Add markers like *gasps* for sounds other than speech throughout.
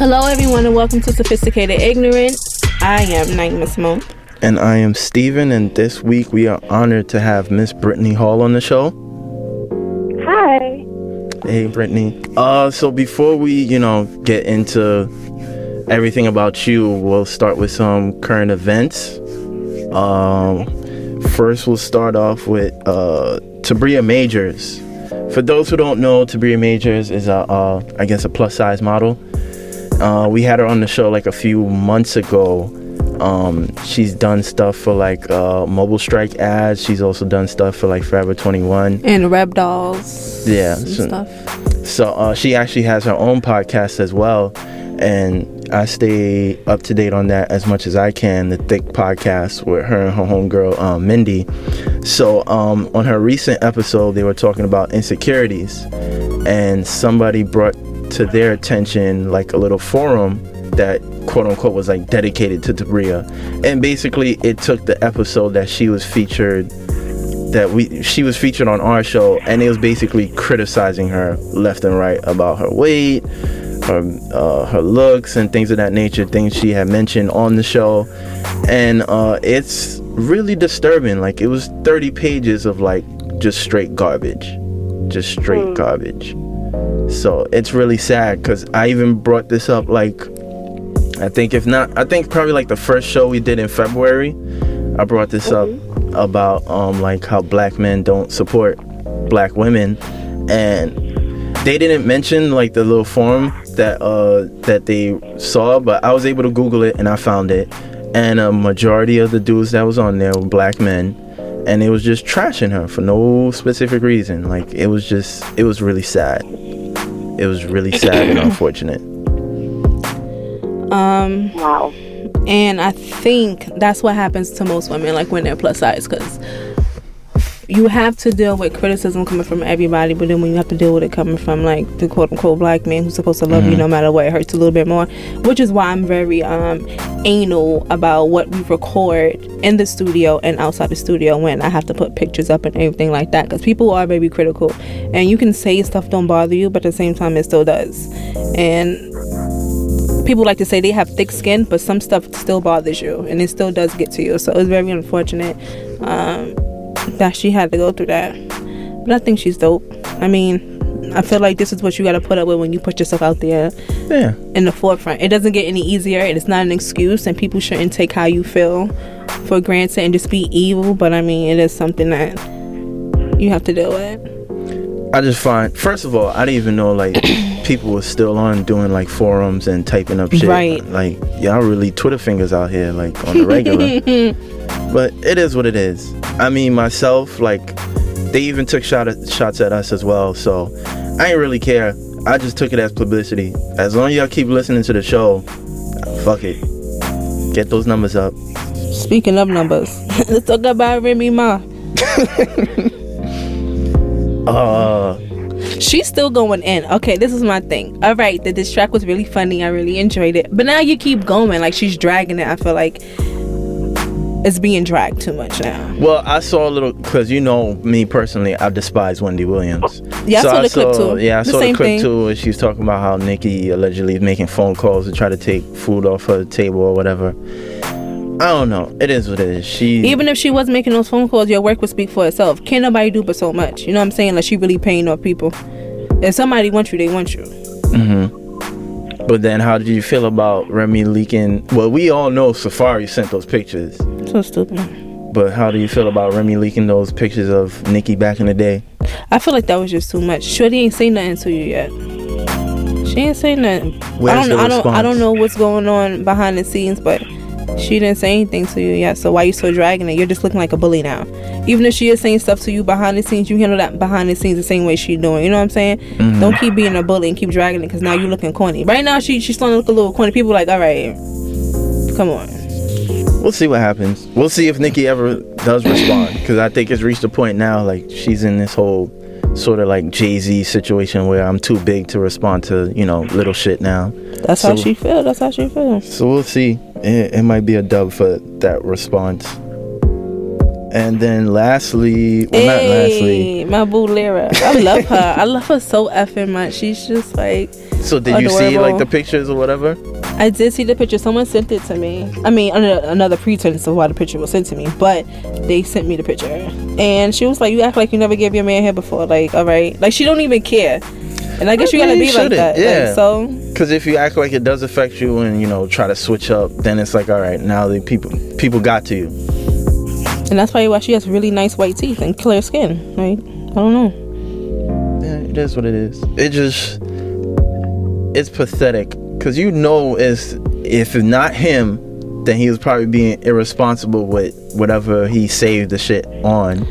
Hello, everyone, and welcome to Sophisticated Ignorance. I am Nieema Simone. And I am Steven, and this week we are honored to have Miss Brittany Hall on the show. Hi. Hey, Brittany. Uh, so before we, you know, get into everything about you, we'll start with some current events. Um, first, we'll start off with uh, Tabria Majors. For those who don't know, Tabria Majors is a, uh, I guess, a plus size model. Uh, we had her on the show like a few months ago. Um, she's done stuff for like uh, Mobile Strike ads. She's also done stuff for like Forever 21 and Rebdolls. Yeah, so, stuff. So uh, she actually has her own podcast as well, and I stay up to date on that as much as I can. The Thick podcast with her and her homegirl um, Mindy. So um, on her recent episode, they were talking about insecurities, and somebody brought to their attention like a little forum that quote unquote was like dedicated to Tabria. And basically it took the episode that she was featured that we she was featured on our show and it was basically criticizing her left and right about her weight, her uh, her looks and things of that nature, things she had mentioned on the show. And uh, it's really disturbing. Like it was 30 pages of like just straight garbage. Just straight mm. garbage. So it's really sad because I even brought this up like I think if not I think probably like the first show we did in February. I brought this mm-hmm. up about um like how black men don't support black women and they didn't mention like the little form that uh that they saw but I was able to google it and I found it and a majority of the dudes that was on there were black men and it was just trashing her for no specific reason like it was just it was really sad it was really sad and unfortunate. Um. Wow. And I think that's what happens to most women, like when they're plus size, because you have to deal with criticism coming from everybody, but then when you have to deal with it coming from like the quote unquote black man who's supposed to love mm-hmm. you no matter what, it hurts a little bit more. Which is why I'm very um anal about what we record in the studio and outside the studio when I have to put pictures up and everything like that. Because people are very critical, and you can say stuff don't bother you, but at the same time it still does. And people like to say they have thick skin, but some stuff still bothers you, and it still does get to you. So it's very unfortunate. Um, that she had to go through that. But I think she's dope. I mean, I feel like this is what you got to put up with when you put yourself out there yeah. in the forefront. It doesn't get any easier. It's not an excuse, and people shouldn't take how you feel for granted and just be evil. But I mean, it is something that you have to deal with. I just find, first of all, I didn't even know like *clears throat* people were still on doing like forums and typing up shit. Right. Like y'all really Twitter fingers out here, like on the regular. *laughs* but it is what it is. I mean, myself, like, they even took shot at, shots at us as well. So I ain't really care. I just took it as publicity. As long as y'all keep listening to the show, fuck it. Get those numbers up. Speaking of numbers, *laughs* let's talk about Remy Ma. *laughs* uh She's still going in. Okay, this is my thing. All right, that this track was really funny. I really enjoyed it. But now you keep going. Like she's dragging it. I feel like it's being dragged too much now. Well, I saw a little because you know me personally, I despise Wendy Williams. Yeah, so I saw the clip too. Yeah, I the saw the clip thing. too. She's talking about how Nicki allegedly is making phone calls to try to take food off her table or whatever. I don't know. It is what it is. She even if she was making those phone calls, your work would speak for itself. Can't nobody do but so much. You know what I'm saying? Like she really paying off people. If somebody wants you, they want you. Mm-hmm. But then, how did you feel about Remy leaking? Well, we all know Safaree sent those pictures. So stupid. But how do you feel about Remy leaking those pictures of Nicki back in the day? I feel like that was just too much. Shorty ain't say nothing to you yet. She ain't say nothing. Where's I don't. I don't. I don't know what's going on behind the scenes, but she didn't say anything to you yet. So why you still dragging it? You're just looking like a bully now. Even if she is saying stuff to you behind the scenes, you handle that behind the scenes the same way she doing. You know what I'm saying? Mm-hmm. Don't keep being a bully and keep dragging it because now you're looking corny. Right now she she's starting to look a little corny. People like, all right, come on. We'll see what happens. We'll see if Nicki ever does respond because I think it's reached a point now like she's in this whole sort of like Jay Z situation where I'm too big to respond to you know little shit now. That's So- how she feel. That's how she feels. So we'll see. It, it might be a dub for that response. And then lastly, well, not lastly. My boo Lira. I love her. I love her so effing much. She's just like So did you see like the pictures or whatever? I did see the picture. Someone sent it to me. I mean, under another pretense of why the picture was sent to me, but they sent me the picture, and she was like, "You act like you never gave your man hair before. Like, all right, like she don't even care." And I guess you gotta be like that. yeah. Like, so Because if you act like it does affect you and you know try to switch up, then it's like all right, now the people people got to you. And that's probably why she has really nice white teeth and clear skin. Right? I don't know. Yeah, it is what it is. It just it's pathetic because you know if it's not him, then he was probably being irresponsible with whatever he saved the shit on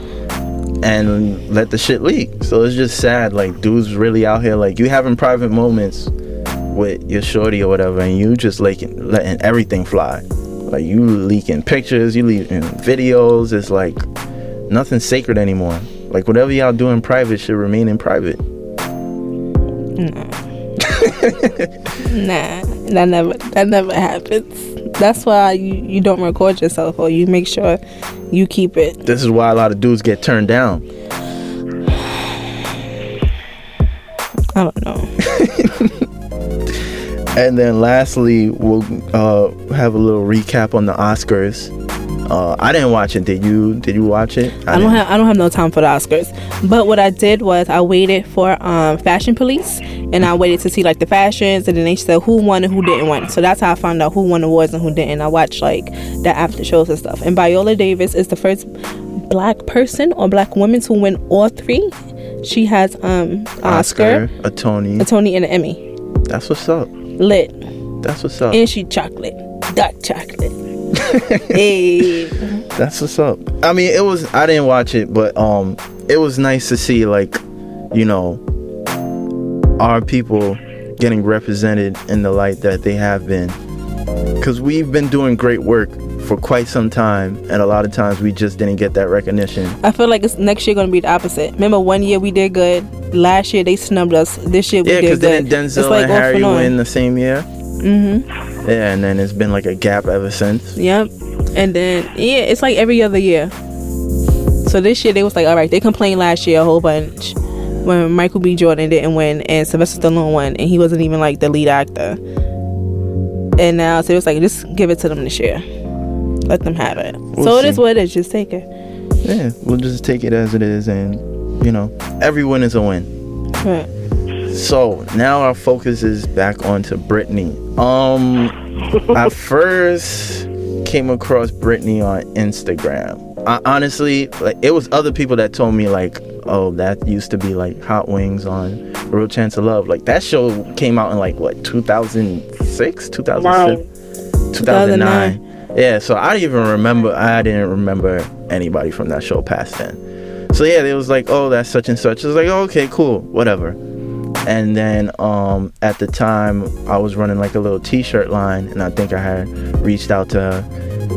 and let the shit leak. So it's just sad. Like dudes really out here like you having private moments with your shorty or whatever, and you just like letting everything fly. Like you leaking pictures, you leaking videos. It's like nothing sacred anymore. Like whatever y'all do in private should remain in private. *laughs* Nah, that never that never happens. That's why you, you don't record yourself or you make sure you keep it. This is why a lot of dudes get turned down. *sighs* I don't know. *laughs* And then lastly, we'll uh, have a little recap on the Oscars. Uh, I didn't watch it. Did you? Did you watch it? I, don't didn't. have I don't have no time for the Oscars. But what I did was I waited for um Fashion Police and I waited to see like the fashions and then they said who won and who didn't win. So that's how I found out who won awards and who didn't. I watched like the after shows and stuff. And Viola Davis is the first black person or black woman to win all three. She has um Oscar, Oscar, a Tony. a Tony, and an Emmy. That's what's up. Lit. That's what's up. And she chocolate. Dark chocolate. *laughs* hey. That's what's up. I mean, it was. I didn't watch it, but um, it was nice to see like, you know, our people getting represented in the light that they have been. Because we've been doing great work for quite some time, and a lot of times we just didn't get that recognition. I feel like it's next year gonna be the opposite. Remember, one year we did good. Last year they snubbed us. This year we Yeah, because did good. Denzel It's like and Halle and win the same year? Mm-hmm. Yeah, and then it's been like a gap ever since. Yep. And then yeah, it's like every other year. So this year they was like, all right, they complained last year a whole bunch when Michael B. Jordan didn't win and Sylvester Stallone won, and he wasn't even like the lead actor. And now so it was like, just give it to them this year. Let them have it. We'll so it is what it is. Just take it. Yeah, we'll just take it as it is, and you know, every win is a win. Right. So now our focus is back onto Brittany. Um, *laughs* I first came across Brittany on Instagram. I, honestly, like it was other people that told me like, oh, that used to be like Hot Wings on Real Chance of Love. Like that show came out in like what 2006, 2007, 2009. Yeah, so I didn't even remember. I didn't remember anybody from that show past then. So yeah, it was like, oh, that's such and such. It was like, oh, okay, cool, whatever. And then um, at the time, I was running like a little T-shirt line, and I think I had reached out to her.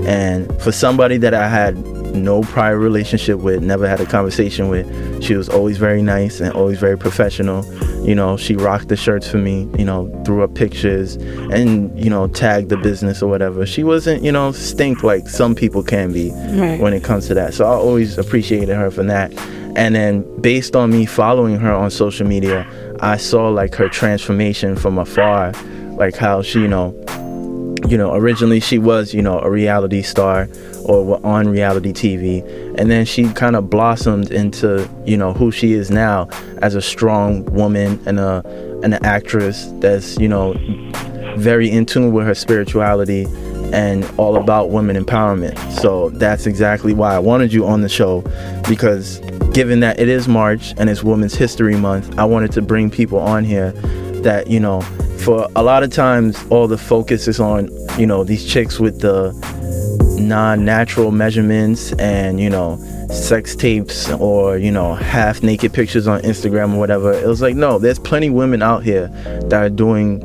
And for somebody that I had no prior relationship with, never had a conversation with, she was always very nice and always very professional. You know, she rocked the shirts for me. You know, threw up pictures and you know tagged the business or whatever. She wasn't you know stink like some people can be Right. when it comes to that. So I always appreciated her for that. And then based on me following her on social media, I saw like her transformation from afar, like how she, you know, you know, originally she was, you know, a reality star or were on reality TV, and then she kind of blossomed into, you know, who she is now as a strong woman and a and an actress that's, you know, very in tune with her spirituality and all about women empowerment. So that's exactly why I wanted you on the show because given that it is March and it's Women's History Month, I wanted to bring people on here that, you know, for a lot of times all the focus is on, you know, these chicks with the non-natural measurements and, you know, sex tapes or, you know, half naked pictures on Instagram or whatever. It was like, no, there's plenty women out here that are doing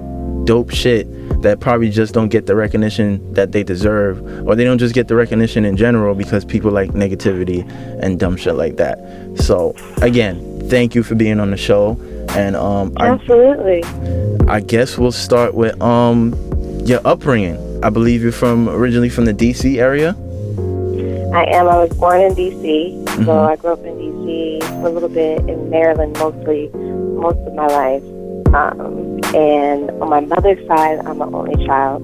dope shit that probably just don't get the recognition that they deserve or they don't just get the recognition in general because people like negativity and dumb shit like that so again thank you for being on the show and um I, Absolutely. I guess we'll start with um your upbringing i believe you're from originally from the dc area I am. I was born in D.C., Mhm. so I grew up in D.C. for a little bit in Maryland, mostly most of my life. Um, and on my mother's side, I'm an only child,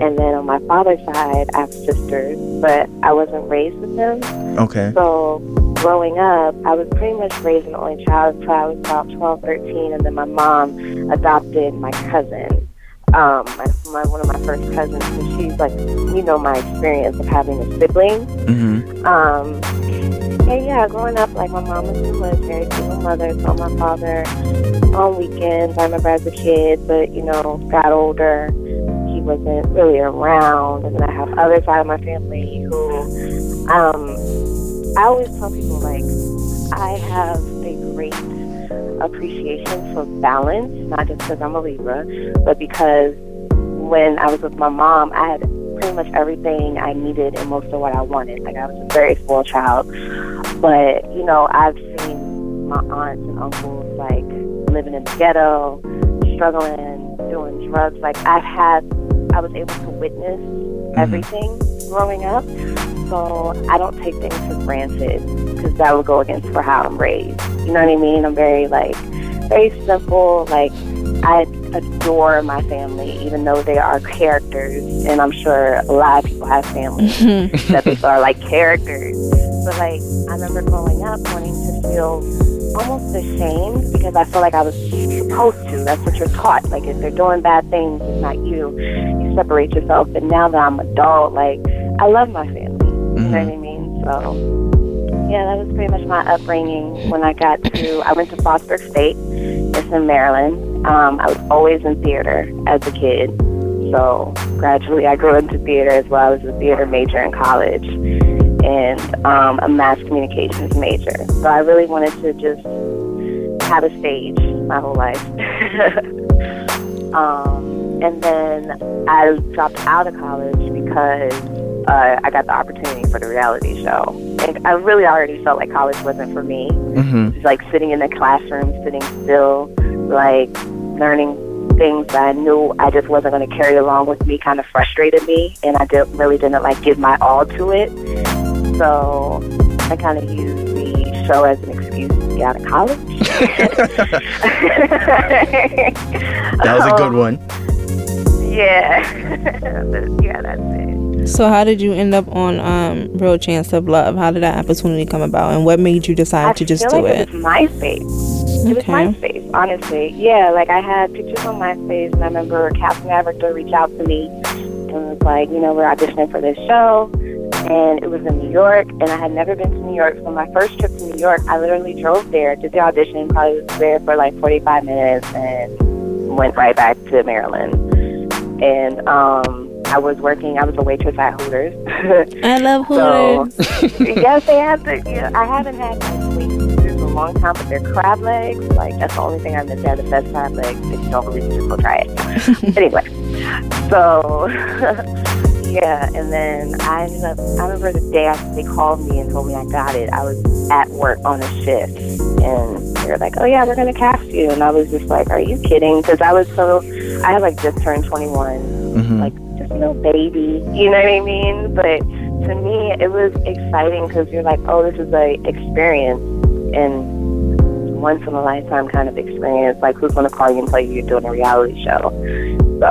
and then on my father's side, I have sisters, but I wasn't raised with them. Okay. So growing up, I was pretty much raised an only child until I was about 12, 13, and then my mom adopted my cousin. Um, my, my one of my first cousins, so she's like, you know, my experience of having a sibling. Mhm. Um, and yeah, growing up, like my mom was in the military, single mother, saw my father on weekends. I remember as a kid, but you know, got older, he wasn't really around. And then I have other side of my family who, um, I always tell people like, I have a great appreciation for balance, not just because I'm a Libra, but because when I was with my mom, I had pretty much everything I needed and most of what I wanted. Like I was a very spoiled child. But, you know, I've seen my aunts and uncles like living in the ghetto, struggling, doing drugs. Like I've had I was able to witness mm-hmm. everything growing up. So I don't take things for granted because that would go against for how I'm raised. You know what I mean? I'm very like very simple. Like I adore my family, even though they are characters, and I'm sure a lot of people have families mm-hmm. that they are like characters. But like I remember growing up wanting to feel almost ashamed because I feel like I was supposed to. That's what you're taught. Like if they're doing bad things, it's not you. You separate yourself. But now that I'm adult, like I love my family. You know what mm-hmm. I mean? So yeah, that was pretty much my upbringing. When I got to, I went to Frostburg State. It's in Maryland. Um, I was always in theater as a kid. So gradually, I grew into theater as well. I was a theater major in college and um, a mass communications major. So I really wanted to just have a stage my whole life. *laughs* um, and then I dropped out of college because uh, I got the opportunity for the reality show. And I really already felt like college wasn't for me. Mhm. Just like sitting in the classroom, sitting still, like learning things that I knew I just wasn't going to carry along with me kind of frustrated me. And I did, really didn't like give my all to it. So I kind of used the show as an excuse to get out of college. *laughs* *laughs* That was a good Um, one. Yeah. *laughs* yeah, that's it. So how did you end up on um, Real Chance of Love? How did that opportunity come about, and what made you decide I to just do like it? it was MySpace. It was Okay. MySpace, honestly. Yeah, like I had pictures on MySpace, and I remember Casting Director reached out to me and was like, you know, we're auditioning for this show, and it was in New York, and I had never been to New York. So my first trip to New York, I literally drove there, did the audition, probably was there for like 45 minutes, and went right back to Maryland. And um, I was working. I was a waitress at Hooters. I love *laughs* So- Hooters. *laughs* yes, they have the. Yeah, I haven't had sweet in a long time, but their crab legs, like that's the only thing I miss. They have the best crab legs. If you don't believe me, just go try it. anyway, so *laughs* yeah, and then I ended up. I remember the day after they called me and told me I got it. I was at work on a shift, and they were like, "Oh yeah, we're gonna cast you," and I was just like, "Are you kidding?" Because I was so. I had like just turned 21 Mhm. like just a little baby, you know what I mean? But to me, it was exciting because you're like, oh, this is a experience and once in a lifetime kind of experience. Like, who's going to call you and tell you you're doing a reality show? So,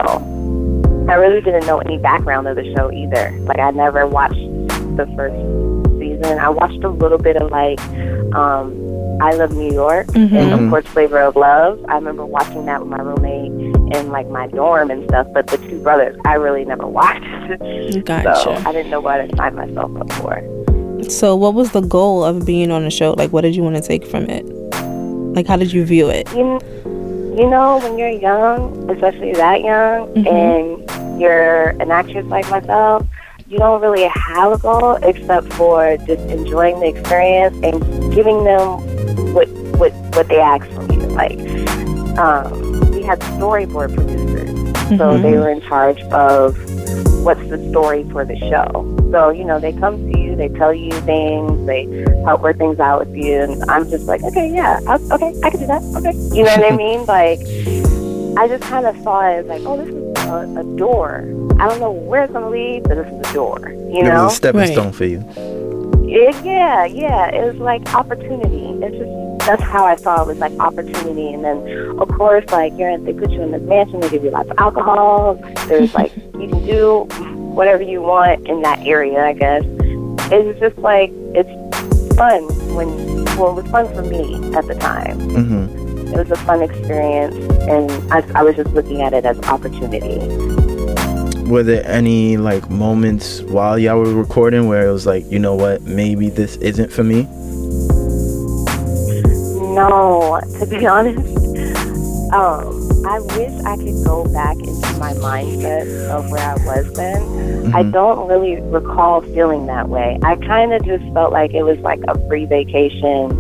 I really didn't know any background of the show either. Like, I never watched the first season. I watched a little bit of like. um I Love New York and Mhm. of course Flavor of Love. I remember watching that with my roommate in like my dorm and stuff. But the two brothers, I really never watched. *laughs* so I didn't know what to sign myself up for. So what was the goal of being on the show? Like, what did you want to take from it? Like, how did you view it? You, you know, when you're young, especially that young, Mhm. and you're an actress like myself, you don't really have a goal except for just enjoying the experience and giving them what what what they ask from you. Like, um, had storyboard producers, so Mhm. they were in charge of what's the story for the show. So you know, they come to you, they tell you things, they help work things out with you, and I'm just like, okay, yeah, i okay, I can do that. Okay, you know what I mean? *laughs* Like, I just kind of saw it as like, oh, this is a, a door I don't know where it's gonna lead, but this is the door. You it know? was a stepping Right. stone for you. It, yeah, yeah. It was like opportunity. It's just that's how I saw it was like opportunity. And then, of course, like you're in, they put you in this mansion. They give you lots of alcohol. There's like *laughs* you can do whatever you want in that area. I guess it's just like it's fun when well, it was fun for me at the time. hmm It was a fun experience, and I, I was just looking at it as opportunity. Were there any like moments while y'all were recording where it was like, you know what, maybe this isn't for me? No, to be *laughs* honest, um, I wish I could go back into my mindset of where I was then. I Mhm. don't really recall feeling that way. I kind of just felt like it was like a free vacation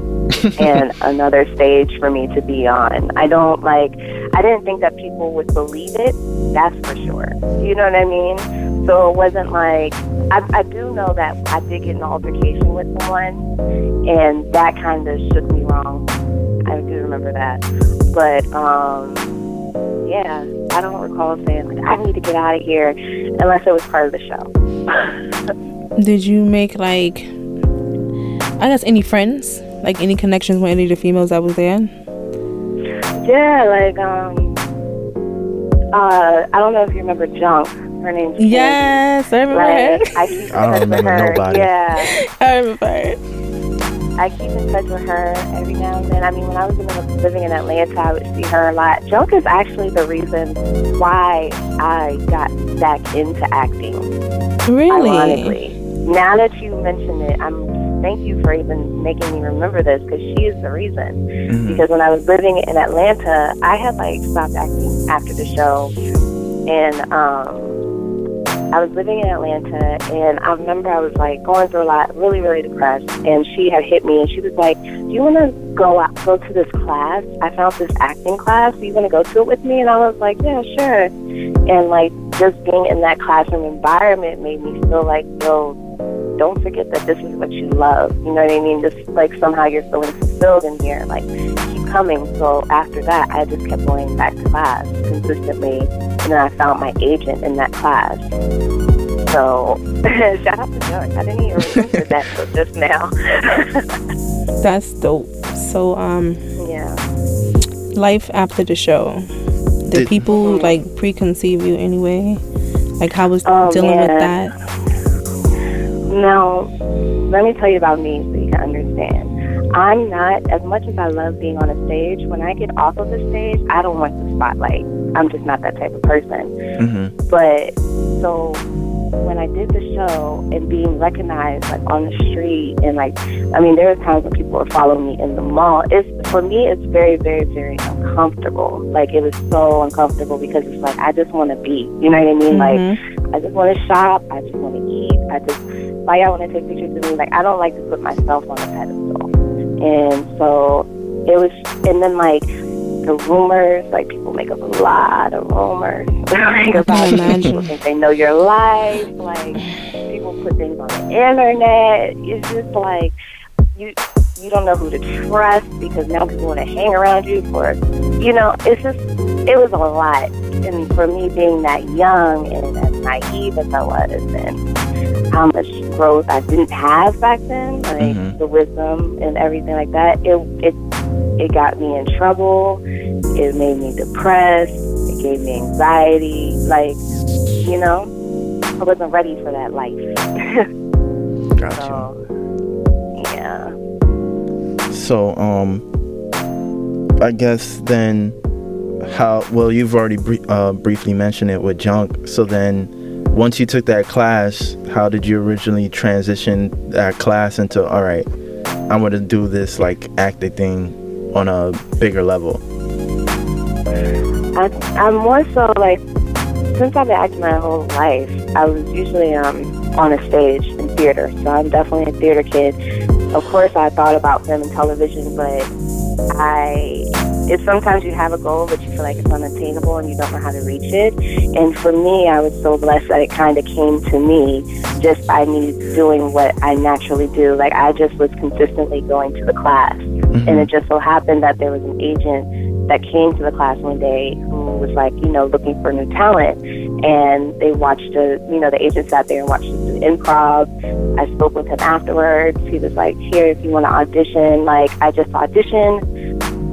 *laughs* and another stage for me to be on. I don't like, I didn't think that people would believe it, that's for sure. You know what I mean? So it wasn't like, I, I do know that I did get an altercation with someone, and that kind of shook me wrong. I do remember that. But, um, yeah, I don't recall saying, like, I need to get out of here unless it was part of the show. *laughs* Did you make like, I guess, any friends? Like any connections with any of the females that was there? Yeah, like um, uh, I don't know if you remember Junk. Her name's Candy. Yes, I remember Like her. I keep I don't remember her. nobody. Yeah, I remember her. I keep in touch with her every now and then. I mean, when I was in, living in Atlanta, I would see her a lot. Junk is actually the reason why I got back into acting. Really? Ironically, now that you mention it, I'm thank you for even making me remember this because she is the reason. Mhm. because when I was living in Atlanta, I had like stopped acting after the show, and um, I was living in Atlanta, and I remember I was like going through a lot, really, really depressed, and she had hit me, and she was like, "Do you want to go out, go to this class? I found this acting class. Do you want to go to it with me?" And I was like, "Yeah, sure." And like just being in that classroom environment made me feel like, yo, don't forget that this is what you love. You know what I mean? Just like somehow you're feeling fulfilled in here. Like keep coming. So after that, I just kept going back to class consistently, and then I found my agent in that class. So *laughs* shout out to George. I didn't even remember *laughs* that till just now. *laughs* That's dope. So, um, yeah. life after the show. Did Did- people like preconceive you anyway? Like, how was Oh, dealing with that? Now, let me tell you about me so you can understand. I'm not, as much as I love being on a stage, when I get off of the stage, I don't want the spotlight. I'm just not that type of person. Mhm. But so when I did the show and being recognized like on the street and like I mean there are times when people were following me in the mall. It's for me it's very, very, very uncomfortable. Like it was so uncomfortable because it's like I just wanna be. You know what I mean? Like Mhm. I just want to shop. I just want to eat. I just like y'all want to take pictures of me? Like I don't like to put myself on a pedestal. And so it was, and then like the rumors, like people make up a lot of rumors *laughs* like, about people think they know your life. Like people put things on the internet. It's just like you you don't know who to trust because now people want to hang around you for you know it's just it was a lot. And for me being that young and as naive as I was and how much growth I didn't have back then like Mhm. the wisdom and everything like that it it it got me in trouble. It made me depressed. It gave me anxiety. Like you know I wasn't ready for that life. *laughs* Got you. so So, um, I guess then, how? Well, you've already br- uh, briefly mentioned it with junk. So then, once you took that class, how did you originally transition that class into? All right, I'm gonna do this like acting thing on a bigger level. I, I'm more so like since I've been acting my whole life, I was usually um, on a stage in theater. So I'm definitely a theater kid. Of course, I thought about film and television, but I it's sometimes you have a goal, but you feel like it's unattainable and you don't know how to reach it. And for me, I was so blessed that it kind of came to me just by me doing what I naturally do. Like I just was consistently going to the class. Mhm. And it just so happened that there was an agent that came to the class one day who was like, you know, looking for new talent. And they watched the, you know, the agent sat there and watched the improv. I spoke with him afterwards. He was like, here, if you want to audition, like, I just auditioned.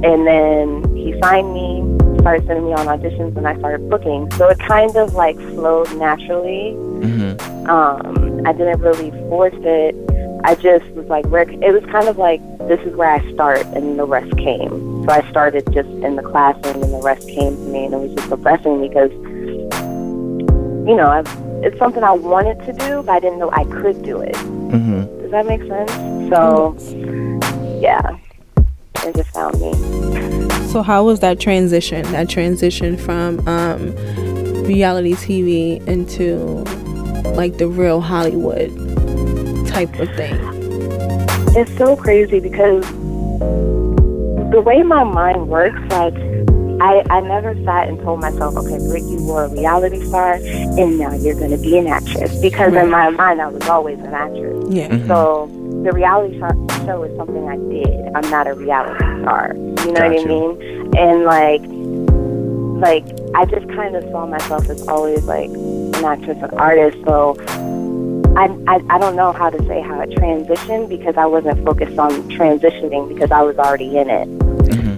And then he signed me, started sending me on auditions, and I started booking. So it kind of like flowed naturally. Mm-hmm. Um, I didn't really force it. I just was like, where, it was kind of like, this is where I start, and the rest came. So I started just in the classroom, and the rest came to me, and it was just a blessing because you know, I've, it's something I wanted to do, but I didn't know I could do it. Mm-hmm. Does that make sense? So, yeah, it just found me. So how was that transition? That transition from um, reality TV into like the real Hollywood type of thing? It's so crazy because the way my mind works, like I, I never sat and told myself, okay, Britt, you were a reality star, and now you're going to be an actress. Because in my mind, I was always an actress. Yeah. Mhm. So the reality show show is something I did. I'm not a reality star. You know what I mean? And like, like I just kind of saw myself as always like an actress, an artist. So I, I I don't know how to say how it transitioned because I wasn't focused on transitioning because I was already in it.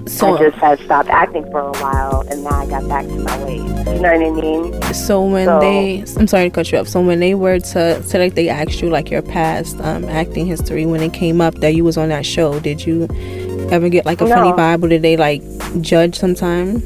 So I just had stopped acting for a while, and now I got back to my ways. You know what I mean? So when So- they, I'm sorry to cut you off. So when they were to, say like they asked you like your past um, acting history, when it came up that you was on that show, did you ever get like a funny No. vibe, or did they like judge sometime?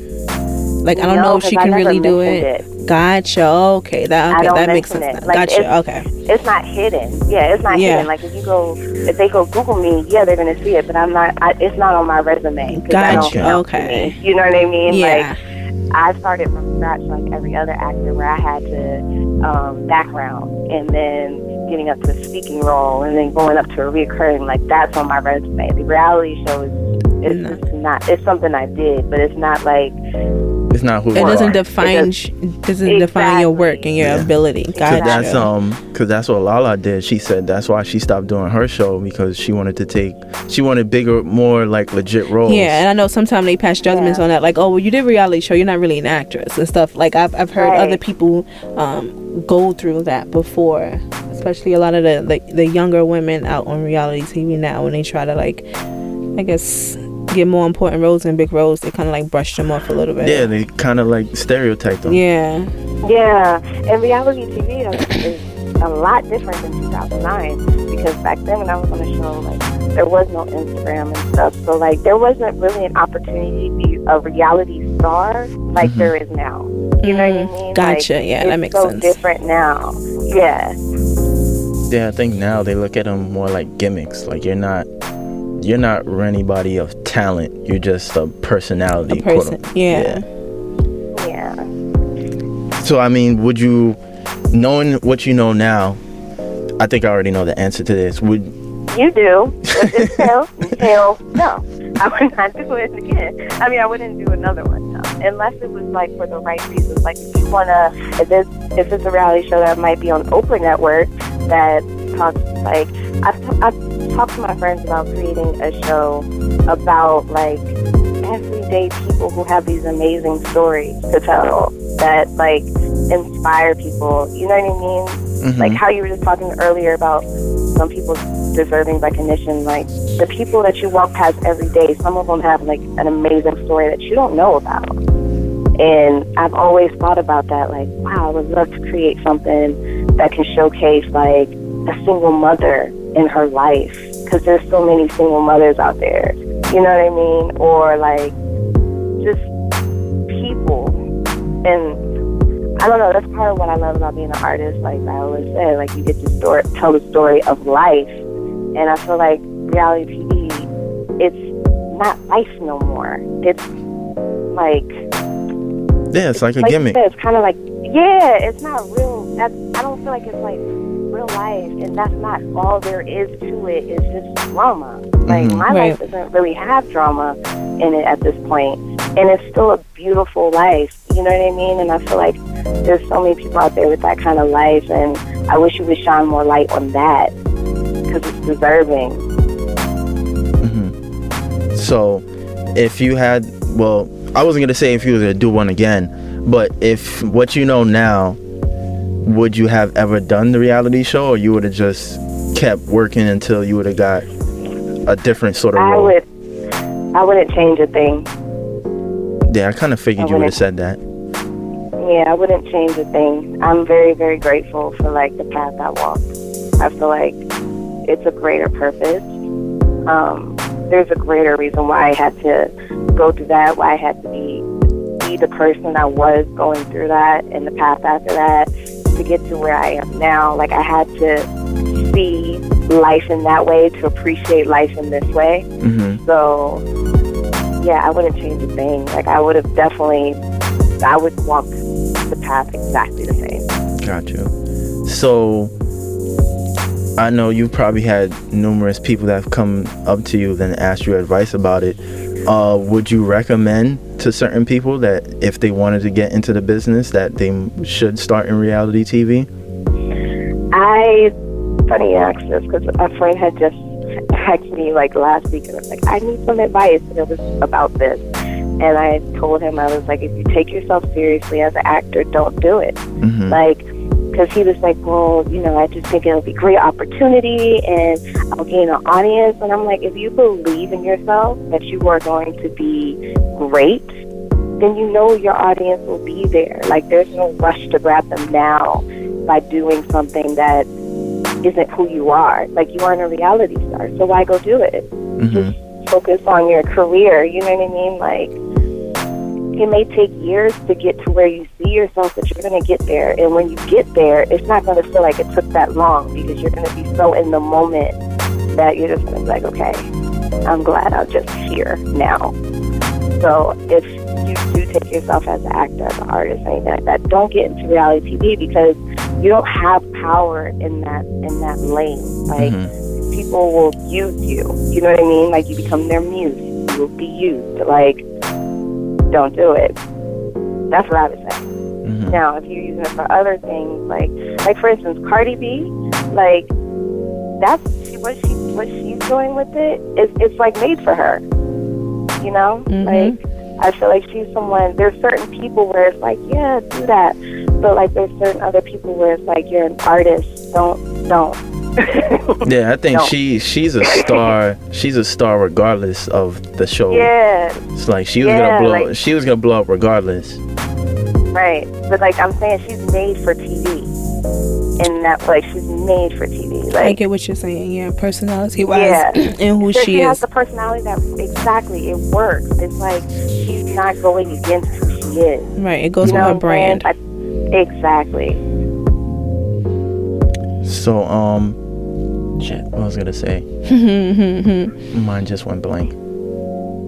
Like I don't No, know if she can really do mentioned it. Gotcha. Okay, that okay, that makes sense. it. Like, gotcha. it's- Okay. it's not hidden. Yeah, it's not Yeah. hidden. Like if you go, if they go Google me, yeah, they're gonna see it. But I'm not. I, it's not on my resume. Gotcha, okay. You know what I mean? Yeah. Like I started from scratch, like every other actor, where I had to um, background and then getting up to a speaking role and then going up to a reoccurring. Like that's on my resume. The reality show is. It's No. just not. It's something I did, but it's not like It's not who It you doesn't are. define sh- doesn't define your work and your Yeah. ability. Cause Gotcha. that's um, cause that's what Lala did. She said that's why she stopped doing her show because she wanted to take, she wanted bigger, more like legit roles. Yeah, and I know sometimes they pass judgments Yeah. on that, like, oh, well, you did reality show, you're not really an actress and stuff. Like I've I've heard Right. other people um, go through that before, especially a lot of the, the the younger women out on reality TV now when they try to like, I guess, get more important roles and big roles, they kind of like brush them off a little bit. Yeah, they kind of like stereotype them. Yeah. Yeah, and reality TV is, is a lot different than 2009 because back then when I was on the show, like there was no Instagram and stuff, so like there wasn't really an opportunity to be a reality star like Mhm. there is now. You know what I Mhm. mean? Gotcha. Like, yeah, that makes so sense. different now. Yeah, Yeah, I think now they look at them more like gimmicks. Like you're not, you're not anybody of talent. You're just a personality. A person. unquote. Yeah. yeah. So I mean, would you, knowing what you know now, I think I already know the answer to this. Would You do, but just hell, hell, *laughs* no. I would not do it again. I mean, I wouldn't do another one, no. Unless it was like for the right reasons. Like if you wanna, if this, if it's a reality show that might be on Oprah Network that talks like I've, t- I've talked to my friends about creating a show about like everyday people who have these amazing stories to tell that like inspire people. You know what I mean? Mhm. like how you were just talking earlier about some people deserving recognition like the people that you walk past every day some of them have like an amazing story that you don't know about and i've always thought about that like wow i would love to create something that can showcase like a single mother in her life because there's so many single mothers out there you know what i mean or like just people and I don't know. That's part of what I love about being an artist. Like I always say, like you get to story, tell the story of life, and I feel like reality TV, it's not life no more. It's like yeah, it's like a like gimmick. Said, it's kind of like yeah, it's not real. That's I don't feel like it's like real life, and that's not all there is to it. It's just drama. Like Mhm. my Right. life doesn't really have drama in it at this point, and it's still a beautiful life. You know what I mean? And I feel like there's so many people out there with that kind of life, and I wish you would shine more light on that because it's deserving. hmm So, if you had, well, I wasn't gonna say if you were gonna do one again, But if what you know now, would you have ever done the reality show, or you would have just kept working until you would have got a different sort of I role? would. I wouldn't change a thing. Yeah, I kind of figured I you would have said that. Yeah, I wouldn't change a thing. I'm very, very grateful for like the path I walked. I feel like it's a greater purpose. Um, there's a greater reason why I had to go through that, why I had to be be the person I was going through that and the path after that to get to where I am now. Like I had to see life in that way to appreciate life in this way. hmm So, yeah, I wouldn't change a thing. Like, I would have definitely, I would walk the path exactly the same. Got you. So, I know you've probably had numerous people that have come up to you and asked you advice about it. Uh, would you recommend to certain people that if they wanted to get into the business that they should start in reality TV? I, funny this because a friend had just asked me like last week, and I was like, I need some advice, and it was about this. And I told him, I was like, if you take yourself seriously as an actor, don't do it. hmm Like, because he was like, well, you know, I just think it'll be a great opportunity and I'll gain an audience. And I'm like, if you believe in yourself that you are going to be great, then you know your audience will be there. Like, there's no rush to grab them now by doing something that isn't who you are. Like, you aren't a reality star, so why go do it? hmm focus on your career. You know what I mean? Like, it may take years to get to where you see yourself, but you're going to get there. And when you get there, it's not going to feel like it took that long because you're going to be so in the moment that you're just going to be like, okay, I'm glad I'm just here now. So if you do take yourself as an actor, as an artist, anything like that, don't get into reality TV because you don't have power in that in that lane. Like Mhm. people will use you. You know what I mean? Like you become their muse. You will be used. Like don't do it. That's what I would say. hmm Now, if you're using it for other things, like like for instance, Cardi B, like that's she, what she what she's doing with it is it's like made for her. You know, Mhm. like I feel like she's someone. There's certain people where it's like, yeah, do that, but like there's certain other people where it's like you're an artist. Don't don't. *laughs* Yeah, I think No. she she's a star. she's a star regardless of the show. yeah, It's like she was Yeah, gonna blow. like- she was gonna blow up regardless. right. But like I'm saying, she's made for TV. In that, like she's made for TV. I Like get what you're saying. Yeah, personality wise, Yeah. *clears throat* and who So she has is. the personality that exactly it works. It's like she's not going against who she is. Right, it goes you with her what I'm saying? brand. I- exactly. So um, shit. What was I gonna say? *laughs* Mine just went blank.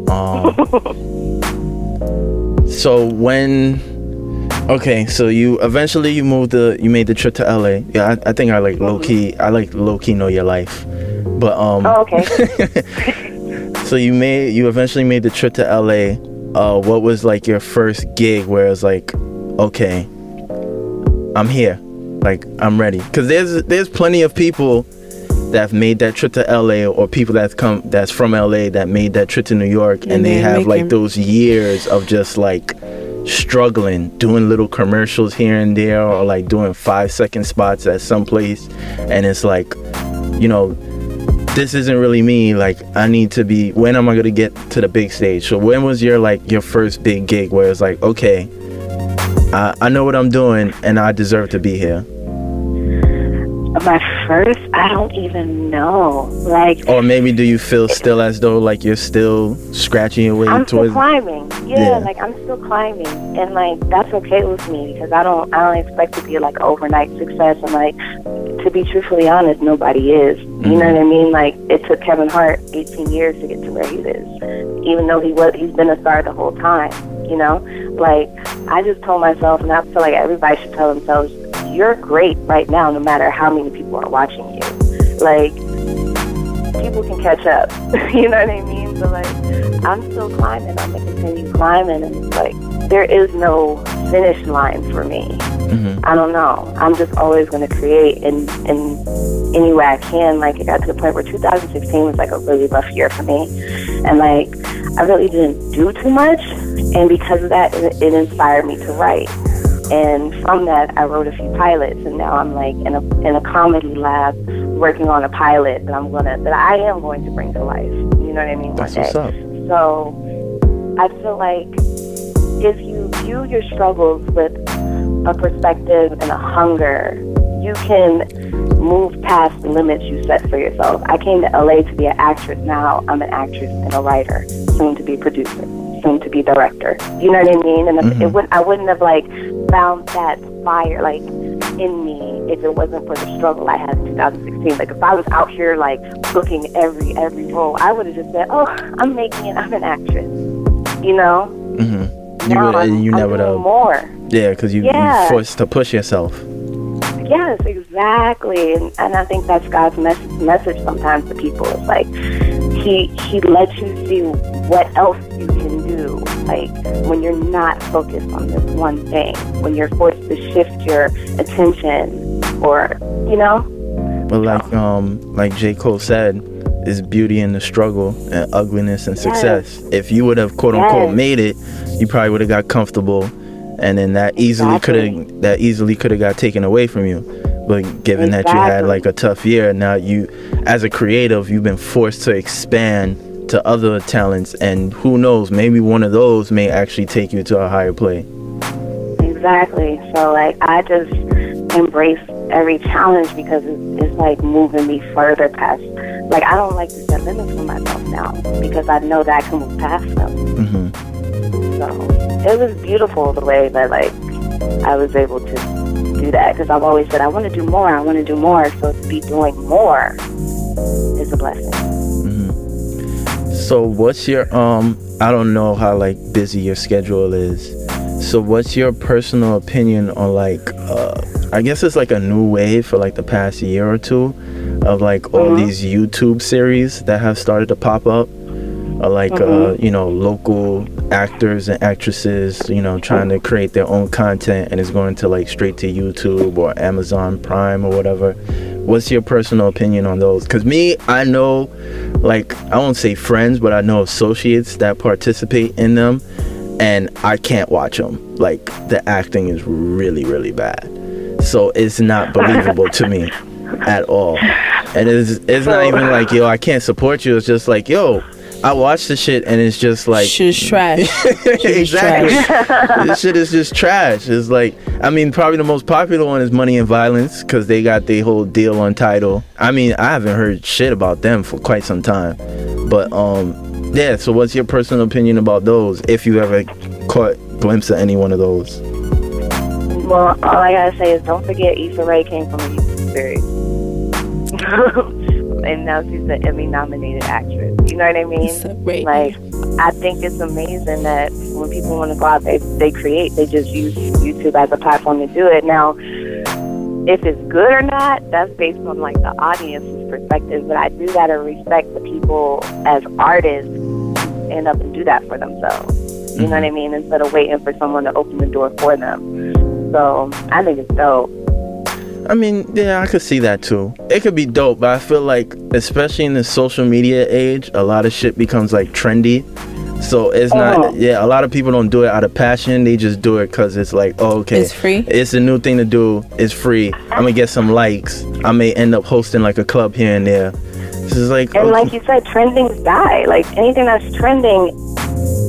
Um. *laughs* so when, okay, so you eventually you moved the you made the trip to LA. Yeah, I, I think I like low key. I like low key know your life, but um. Oh, okay. *laughs* so you made you eventually made the trip to LA. Uh, what was like your first gig where it's like, okay, I'm here, like I'm ready? Because there's there's plenty of people that have made that trip to LA or people that's come that's from LA that made that trip to New York and, And they have like those years of just like struggling doing little commercials here and there or like doing five second spots at some place and it's like you know this isn't really me like i need to be when am i going to get to the big stage? So when was your like your first big gig where it's like okay I, I know what i'm doing and i deserve to be here My first, I don't even know. Like or maybe do you feel still as though like you're still scratching your way I'm still towards climbing. Yeah, Yeah. like I'm still climbing, and like that's okay with me because I don't, I don't expect to be like overnight success. And like, to be truthfully honest, nobody is. You know Mhm. what I mean? Like it took Kevin Hart 18 years to get to where he is, even though he was, he's been a star the whole time. You know, like I just told myself, and I feel like everybody should tell themselves, you're great right now, no matter how many people are watching you. Like people can catch up. *laughs* you know what I mean? But like, I'm still climbing. I'm gonna continue climbing, and it's like there is no finish line for me. Mhm. I don't know. I'm just always gonna create in in any way I can. Like it got to the point where 2016 was like a really rough year for me, and like I really didn't do too much. And because of that, it, it inspired me to write. And from that, I wrote a few pilots, and now I'm like in a in a comedy lab working on a pilot that I'm gonna that I am going to bring to life. You know what I mean? That's what's up. So I feel like if you view your struggles with a perspective and a hunger, you can move past the limits you set for yourself. I came to LA to be an actress. Now I'm an actress and a writer, soon to be producer, soon to be director. You know what I mean? And Mhm. it wouldn't, I wouldn't have like found that fire like in me if it wasn't for the struggle I had in 2016. Like if I was out here like booking every every role, I would have just said, "Oh, I'm making it. I'm an actress." You know? hmm You, would, I'm, you I'm never know. more. Yeah, because you, Yeah. you forced to push yourself. Yes, exactly. And, and I think that's God's mes- message sometimes to people. It's like he he lets you see what else you can. Like when you're not focused on this one thing, when you're forced to shift your attention, or you know, Well, like um like J. Cole said, is beauty in the struggle and ugliness and success. If you would have quote unquote Yes. made it, you probably would have got comfortable and then that easily could Exactly. have that easily could have got taken away from you. But given that you had like a tough year, now you as a creative, you've been forced to expand to other talents and who knows, maybe one of those may actually take you to a higher play. exactly. So like I just embrace every challenge because it's, it's like moving me further past. Like I don't like to set limits for myself now because I know that I can move past them. hmm So it was beautiful the way that like I was able to do that because I've always said I want to do more. I want to do more. So to be doing more is a blessing. So what's your um I don't know how like busy your schedule is. So what's your personal opinion on like uh I guess it's like a new wave for like the past year or two of like all Mhm. these YouTube series that have started to pop up. Or like uh, Mhm. you know, local actors and actresses, you know, trying to create their own content and it's going to like straight to YouTube or Amazon Prime or whatever. What's your personal opinion on those? Cuz me, I know like I won't say friends, but I know associates that participate in them and I can't watch them. Like the acting is really really bad. So it's not *laughs* believable to me at all. And it's it's not even like, yo, I can't support you. It's just like, yo, I watch the shit and it's just like Shit's trash. *laughs* exactly. *laughs* this shit is just trash. It's like, I mean, probably the most popular one is Money and Violence because they got the whole deal on Tidal. I mean, I haven't heard shit about them for quite some time, but um, yeah. So, what's your personal opinion about those? If you ever caught glimpse of any one of those? Well, all I gotta say is don't forget Issa Rae came from a YouTube series. *laughs* and now she's an Emmy nominated actress. You know what I mean? Separate. Like, I think it's amazing that when people want to go out, they they create. They just use YouTube as a platform to do it. Now, if it's good or not, that's based on like the audience's perspective. But I do gotta respect the people as artists who end up and do that for themselves. You know what mm-hmm. I mean? Instead of waiting for someone to open the door for them. So I think it's dope. I mean, yeah, I could see that too. It could be dope, but I feel like, especially in the social media age, a lot of shit becomes like trendy. So it's not, oh. yeah, a lot of people don't do it out of passion. They just do it because it's like, oh, okay. It's free. It's a new thing to do. It's free. I'm gonna get some likes. I may end up hosting like a club here and there. This is like, And okay. like you said, trendings die. Like anything that's trending,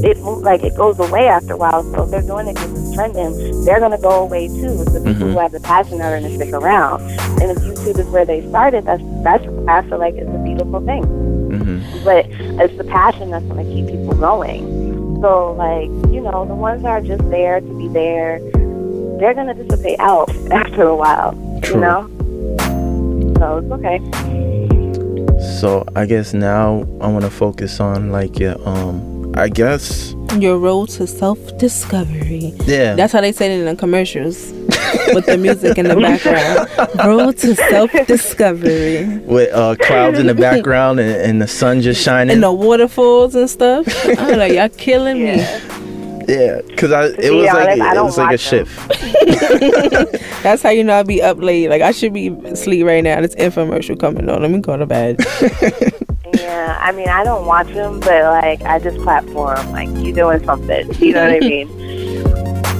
it like it goes away after a while. So if they're doing it because it's trending, they're gonna go away too. The people Mhm. who have the passion are gonna stick around. And if YouTube is where they started, that's that's I feel like it's a beautiful thing. hmm But it's the passion that's gonna keep people going. So like you know, the ones that are just there to be there, they're gonna dissipate out *laughs* after a while. True. You know. So it's okay. So I guess now I want to focus on like your, um, I guess, Your road to self discovery. yeah. That's how they say it in the commercials with the music in the *laughs* background. Road to self discovery. with uh, clouds in the *laughs* background and, and the sun just shining. And the waterfalls and stuff. *laughs* I'm like, y'all killing me. Yeah, because I it was like honest, I it don't was like a them. shift. That's how you know I'd be up late. Like I should be asleep right now. This infomercial coming on. Let me go to bed. Yeah, I mean, I don't watch them, but like, I just clap for them. Like, you doing something. *laughs* You know what I mean?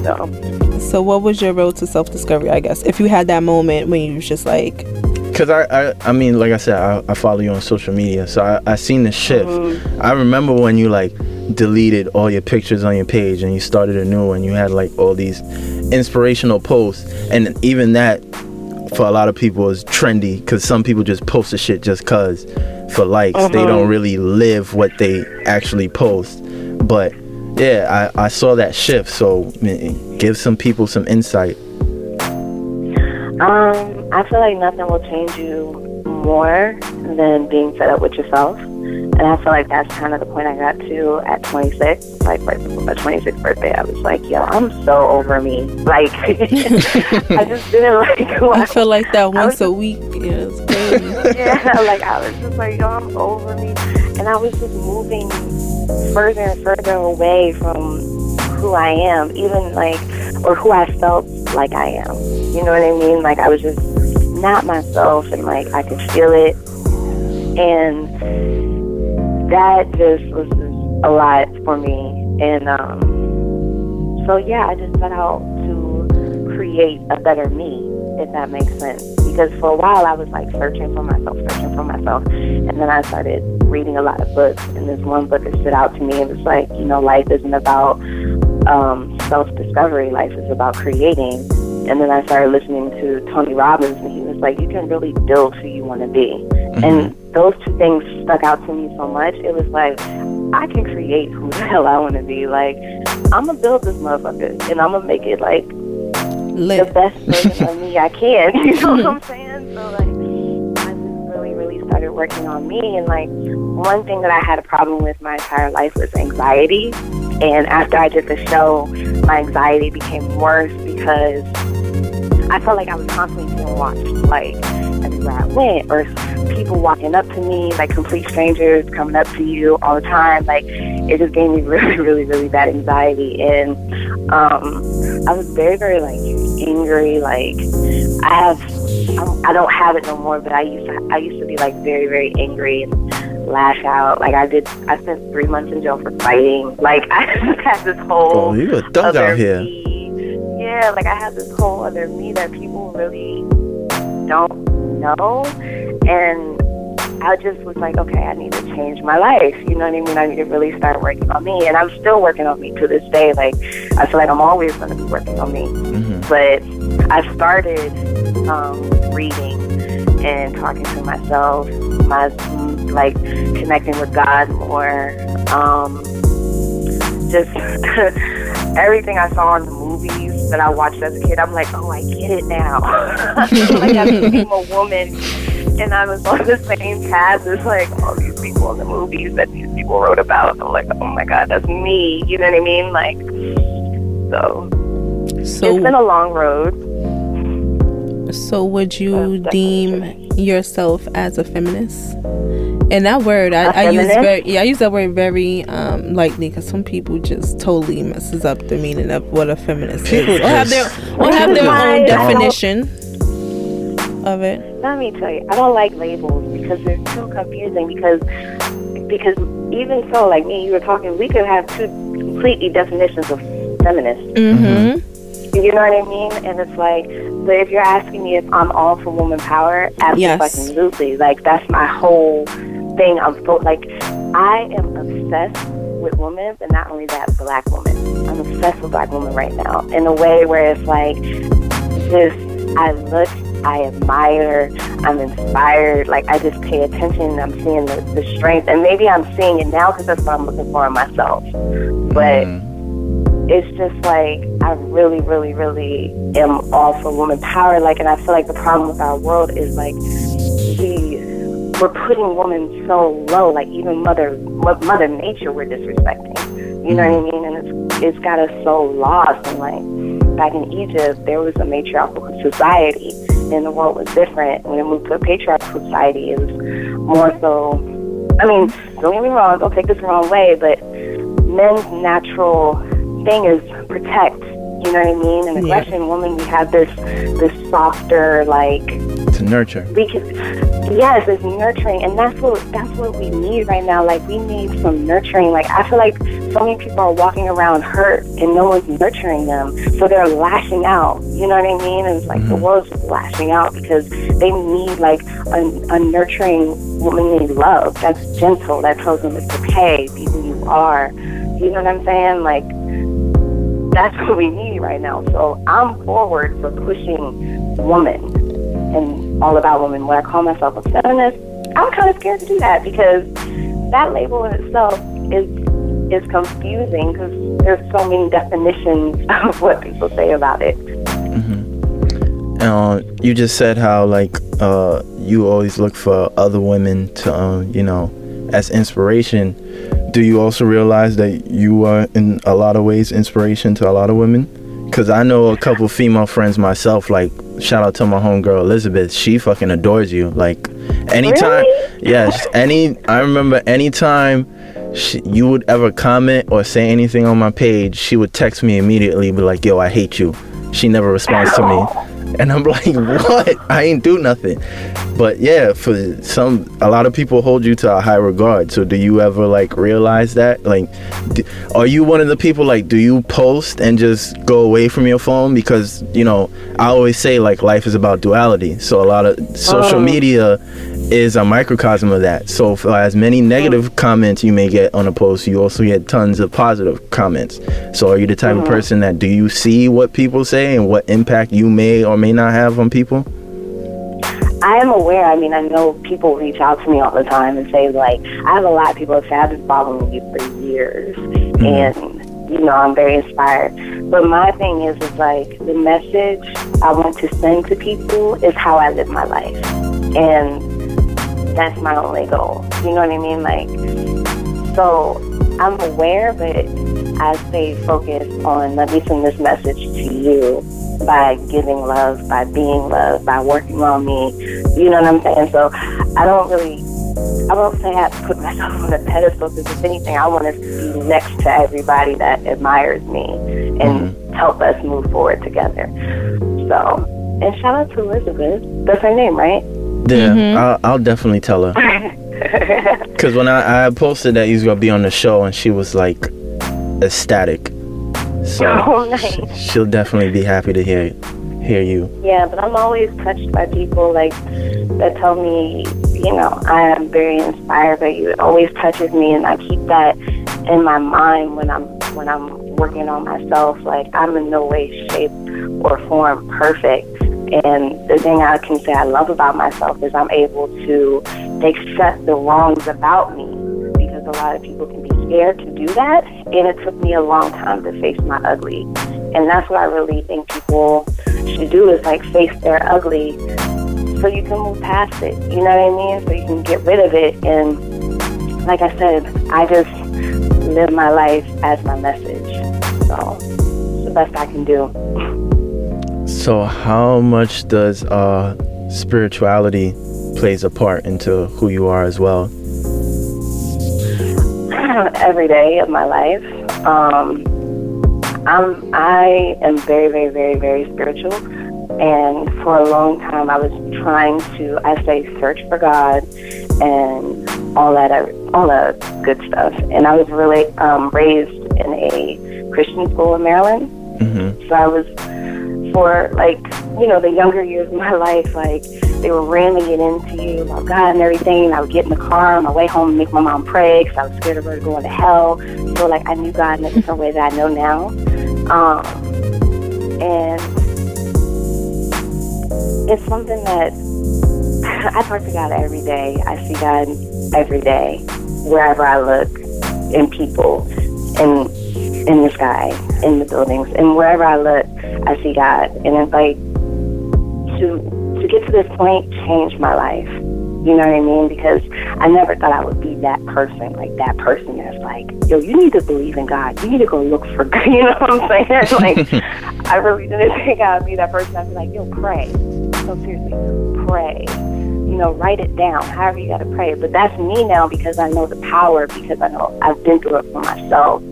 So. So, what was your road to self discovery? I guess if you had that moment when you was just like, Cause I, I, I mean, like I said, I, I follow you on social media, so I, I seen the shift. Mhm. I remember when you like deleted all your pictures on your page and you started a new one. You had like all these inspirational posts, and even that for a lot of people is trendy because some people just post the shit just cause for likes. They Uh-huh. don't really live what they actually post. But yeah, I, I saw that shift. So man, give some people some insight. Um, I feel like nothing will change you more than being fed up with yourself. And I feel like that's kind of the point I got to at 26. Like, right before my 26th birthday, I was like, yo, I'm so over me. Like, *laughs* I *laughs* just didn't like *laughs* I feel like that once was- a week. It's crazy. yeah, like I was just like, yo, I'm over me. And I was just moving further and further away from who I am, even like, or who I felt like I am. You know what I mean? Like I was just not myself and like I could feel it. And that just was just a lot for me. And um, so, yeah, I just set out to create a better me, if that makes sense. Because for a while I was like searching for myself, searching for myself. And then I started reading a lot of books. And this one book that stood out to me, it was like, you know, life isn't about um, self discovery, life is about creating. And then I started listening to Tony Robbins, and he was like, you can really build who you want to be. Mm-hmm. And those two things stuck out to me so much. It was like, I can create who the *laughs* hell I want to be. Like, I'm going to build this motherfucker, and I'm going to make it like the best version of me I can. *laughs* You know what I'm *laughs* saying? So like, I just really, really started working on me. And like, one thing that I had a problem with my entire life was anxiety. And after I did the show, my anxiety became worse because I felt like I was constantly being watched. Like everywhere I went, or people walking up to me, like complete strangers coming up to you all the time. Like it just gave me *laughs* really, really, really bad anxiety. And um, I was very, very like angry. Like I have, I don't have it no more. But I used to, I used to be like very, very angry and lash out. Like I did, I spent three months in jail for fighting. Like *laughs* I just had this whole Oh, you a thug other out here. me. Yeah, like I had this whole other me that people really don't know, and I just was like, okay, I need to change my life. You know what I mean? I need to really start working on me, and I'm still working on me to this day. Like I feel like I'm always going to be working on me, hmm but I started um, reading and talking to myself, my like connecting with God more. Um, just *laughs* everything I saw in the movies that I watched as a kid, I'm like, oh, I get it now. I *laughs* like I became a woman, and I was on the same path as like all these people in the movies that these people wrote about. I'm like, oh my god, that's me. You know what I mean? Like, so So, it's been a long road. So would you definitely deem yourself as a feminist? And that word, I, A I use very, yeah, I use that word very um, lightly because some people just totally messes up the meaning of what a feminist People is, or have their, just- or have their own definition of it. Let me tell you, I don't like labels because they're too confusing. Because because even so, like me, and you were talking, we could have two completely definitions of feminist. Mm-hmm. You know what I mean? And it's like, but if you're asking me if I'm all for woman power, Yes. absolutely. Like that's my whole thing. I'm so like, I am obsessed with women, but not only that, black women. I'm obsessed with black women right now in a way where it's like, just I look, I admire, I'm inspired. Like I just pay attention. I'm seeing the, the strength, and maybe I'm seeing it now because that's what I'm looking for in myself. But mm. It's just like I really, really, really am all for woman power. Like, and I feel like the problem with our world is like we we're putting women so low. Like even mother Mother Nature we're disrespecting. You know what I mm-hmm. mean? And it's it's got us so lost. And like back in Egypt, there was a matriarchal society, and the world was different. When it moved to a patriarchal society, it was more so. I mean, don't get me wrong. Don't take this the wrong way, but men's natural thing is protect. You know what I mean? And Yeah. aggression, woman, we have this this softer, like to nurture. We can, yes, it's nurturing, and that's what that's what we need right now. Like we need some nurturing. Like I feel like so many people are walking around hurt, and no one's nurturing them, so they're lashing out. You know what I mean? And it's like mm-hmm. the world's lashing out because they need like a, a nurturing womanly love that's gentle, that tells them it's okay, be who you are. You know what I'm saying? Like that's what we need right now. So I'm forward for pushing women and all about women. When I call myself a feminist, I'm kind of scared to do that because that label in itself is is confusing because there's so many definitions *laughs* of what people say about it. Mm-hmm. Uh, you just said how like uh, you always look for other women to uh, you know as inspiration do you also realize that you are in a lot of ways inspiration to a lot of women? Because I know a couple female friends myself, like shout out to my homegirl Elizabeth. She fucking adores you. Like anytime, really? yes, any. I remember anytime she, you would ever comment or say anything on my page, she would text me immediately, be like, "Yo, I hate you." She never responds to me. And I'm *laughs* like, what? I ain't do nothing. But yeah, for some, a lot of people hold you to a high regard. So do you ever like realize that? Like, do, are you one of the people like, do you post and just go away from your phone? Because, you know, I always say like life is about duality. So a lot of social oh. media is a microcosm of that. So for as many negative comments you may get on a post, you also get tons of positive comments. So are you the type mm-hmm. of person that do you see what people say and what impact you may or may not have on people? I am aware. I mean, I know people reach out to me all the time and say, like, I have a lot of people that say, I've been following you for years. Mm-hmm. And, you know, I'm very inspired. But my thing is, is like, the message I want to send to people is how I live my life. And that's my only goal. You know what I mean? Like, so I'm aware, but I stay focused on let me send this message to you by giving love, by being love, by working on me. You know what I'm saying? So I don't really, I won't say I have to put myself on a pedestal because if anything, I want to be next to everybody that admires me and mm-hmm. help us move forward together. So, and shout out to Elizabeth. That's her name, right? Yeah, mm-hmm. I'll, I'll, definitely tell her. *laughs* Because when I, I posted that he was gonna be on the show, and she was like ecstatic. So oh, nice. she'll definitely be happy to hear hear you. Yeah, but I'm always touched by people like that tell me, you know, I am very inspired by you. It always touches me, and I keep that in my mind when I'm when I'm working on myself. Like I'm in no way, shape, or form perfect and the thing I can say I love about myself is I'm able to accept the wrongs about me because a lot of people can be scared to do that. And it took me a long time to face my ugly. And that's what I really think people should do is like face their ugly so you can move past it. You know what I mean? So you can get rid of it. And like I said, I just live my life as my message. So it's the best I can do. *laughs* So, how much does uh, spirituality plays a part into who you are as well? *clears throat* Every day of my life, um, I'm I am very, very, very, very spiritual, and for a long time I was trying to, I say, search for God and all that, all that good stuff. And I was really um, raised in a Christian school in Maryland, mm-hmm. so I was for like you know the younger years of my life like they were railing it into you about God and everything and I would get in the car on my way home and make my mom pray because I was scared of her going to hell. So like I knew God in a different way that I know now. Um, and it's something that *sighs* I talk to God every day. I see God every day wherever I look in people and in the sky in the buildings and wherever I look I see God. And it's like to to get to this point changed my life. You know what I mean? Because I never thought I would be that person, like that person that's like, yo, you need to believe in God. You need to go look for *laughs* God. You know what I'm saying? *laughs* like, *laughs* I really didn't think I would be that person. I'd be like, yo, pray. So seriously, pray. You know, write it down. However you got to pray. But that's me now because I know the power. Because I know I've been through it for myself.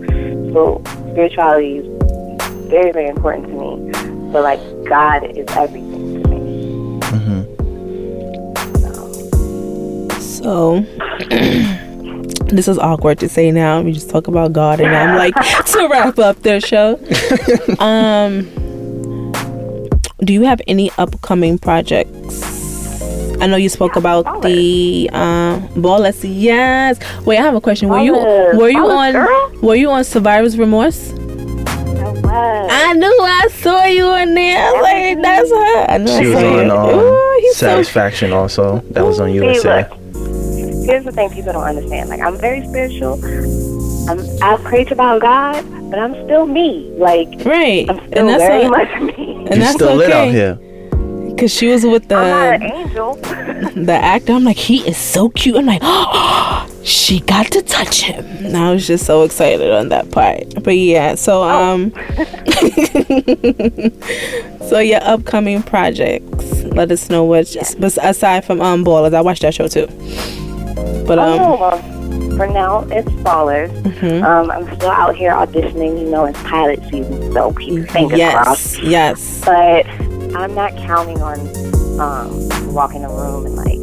So spirituality is very, very important to me. But like God is everything to me. Mm-hmm. So. *clears throat* this is awkward to say now. We just talk about God, and I'm like *laughs* to wrap up the show. *laughs* um, do you have any upcoming projects? I know you spoke about the um, Ballers. Yes. Wait, I have a question. Were you Ballers. were you Ballers, on girl? were you on Survivor's Remorse? I was. I knew I saw you in there. I was like, that's her. I knew She I was saw on you. um, Ooh, he's so Satisfaction also. That was on See, USA. look, here's the thing people don't understand. Like, I'm very spiritual. I'm, I preach about God, but I'm still me. Like, right, I'm still and that's very a- much *laughs* me. and You that's still lit out here. Cause she was with I'm not an the angel. *laughs* the actor. I'm like, he is so cute. I'm like, oh, *gasps* she got to touch him. And I was just so excited on that part. But yeah, so um, *laughs* so your upcoming projects. Let us know what. But aside from um, Ballers, I watched that show too. But um, oh, well, for now, it's Ballers. mhm. Um, I'm still out here auditioning. You know, it's pilot season, so keep your fingers crossed. yes, yes. But I'm not counting on um, walking a room and like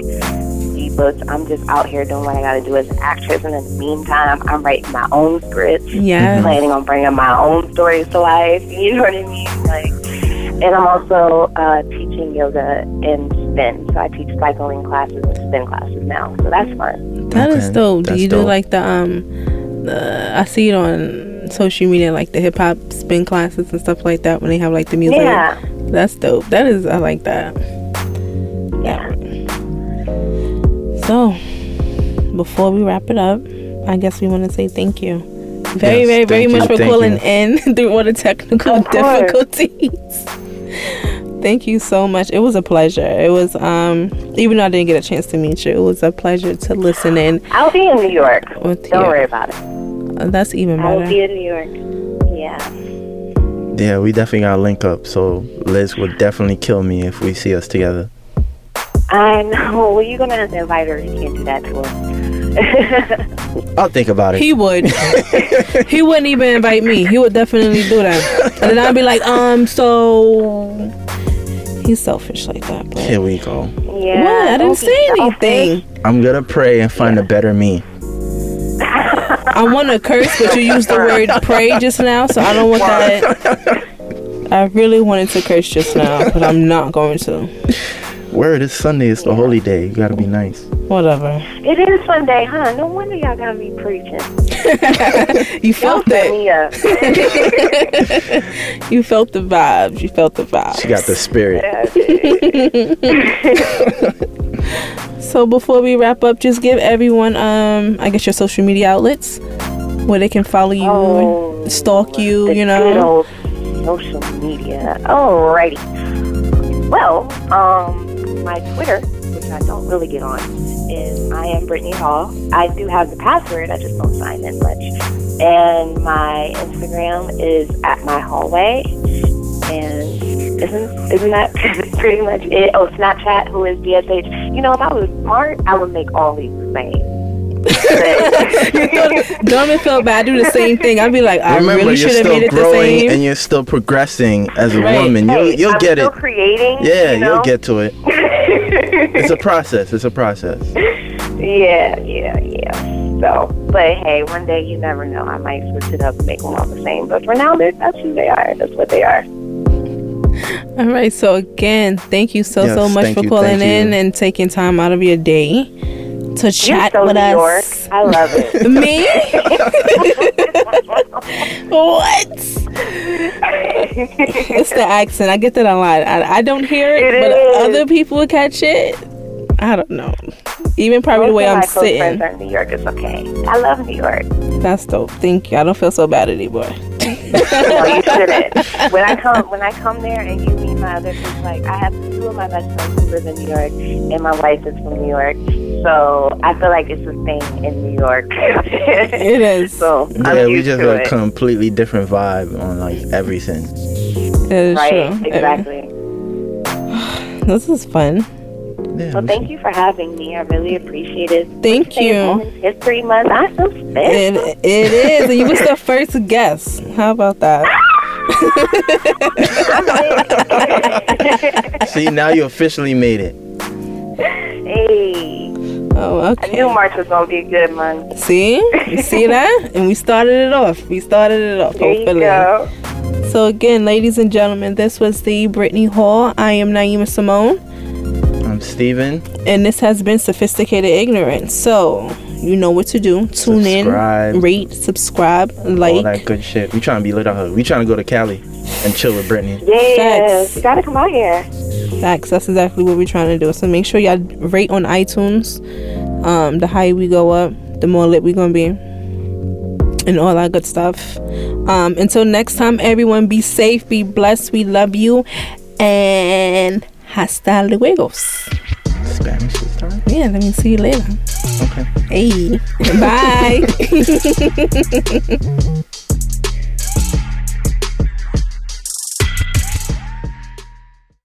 books. I'm just out here doing what I got to do as an actress, and in the meantime, I'm writing my own scripts. Yes. planning on bringing my own stories to life. *laughs* You know what I mean? Like, and I'm also uh, teaching yoga and spin. So I teach cycling classes and spin classes now. So that's fun. That is Okay, dope. Do that's you do like the um the I see it on social media like the hip hop spin classes and stuff like that when they have like the music. Yeah. That's dope. That is I like that. Yeah. So before we wrap it up, I guess we want to say thank you. Very, Yes, very, very thank much for thank calling you. in *laughs* through all the technical Of difficulties. *laughs* Thank you so much. It was a pleasure. It was um even though I didn't get a chance to meet you, it was a pleasure to listen in I'll be in New York. with Don't you. worry about it. Uh, That's even more I'll be in New York. Yeah. Yeah, we definitely gotta link up. So Liz would definitely kill me if we see us together. I know. Well, you're going to have to invite her. You can't do that to her. *laughs* I'll think about it. He would. *laughs* he wouldn't even invite me. He would definitely do that. And then I'd be like, um, so he's selfish like that. But Here we go. yeah. what? I didn't say anything. I'm gonna pray and find a better me. I want to curse, but you used the word *laughs* pray just now, so I don't want that. I really wanted to curse just now, but I'm not going to. Word, it's Sunday. It's the holy day. You gotta be nice. Whatever. It is Sunday, huh? No wonder y'all gotta be preaching. *laughs* You Y'all felt set it. me up. *laughs* You felt the vibes. You felt the vibes. She got the spirit. So before we wrap up, just give everyone, um, I guess your social media outlets where they can follow you, Oh, stalk you, you know. social media. Alrighty. Well, um, my Twitter, which I don't really get on, is I am Brittany Hall. I do have the password, I just don't sign in much. And my Instagram is at my hallway. And isn't isn't that *laughs* pretty much it? Oh, Snapchat, who is DSH. You know, if I was smart, I would make all these the same. But- Don't even feel bad. I do the same thing. I'd be like, I Remember, really should have made it the growing same. and you're still progressing as a Right. woman. You'll you'll I'm get still it. creating. Yeah, you know? you'll get to it. *laughs* It's a process. It's a process. Yeah, yeah, yeah. So, but hey, one day you never know. I might switch it up and make them all the same. But for now, that's who they are. That's what they are. All right. So again, thank you so Yes, so much for you, calling thank you. in and taking time out of your day to chat so with New York. us. I love it. *laughs* Me? *laughs* what? It's the accent. I get that a lot. I, I don't hear it, It but is. other people catch it. I don't know. Even probably the way of I'm my close sitting. friends are in New York. It's okay. I love New York. That's dope. Thank you. I don't feel so bad anymore. No, you shouldn't. *laughs* When I come, when I come there and you meet my other kids, like I have two of my best friends who live in New York, and my wife is from New York. So I feel like it's a thing in New York. *laughs* It is. so Yeah, I'm we used just to a it. completely different vibe on like everything. It is right, true. exactly. *sighs* This is fun. Yeah, Well, thank you for having me. I really appreciate it. Thank Say it's you. Women's History Month. I feel special. It, it is. And you was the first guest. How about that? *laughs* See, now you officially made it. hey. Oh, okay. I okay. knew March was gonna be a good month. See, you see *laughs* that, and we started it off. We started it off. There you go. So again, ladies and gentlemen, this was the Brittany Hall. I am Nieema Simone, I'm Steven. and this has been Sophisticated Ignorance. So you know what to do. Tune Subscribe. in, rate, subscribe, All like. that good shit. We trying to be lit out here. We trying to go to Cali and chill with Brittany. Yes, Facts. you gotta come out here. Facts. That's exactly what we're trying to do. So make sure y'all rate on iTunes. Um, the higher we go up, the more lit we gonna be, and all that good stuff. Um, until next time, everyone, be safe, be blessed. We love you, and hasta luego. Spanish this time? Yeah, let me see you later. Okay. Hey, *laughs* bye. *laughs*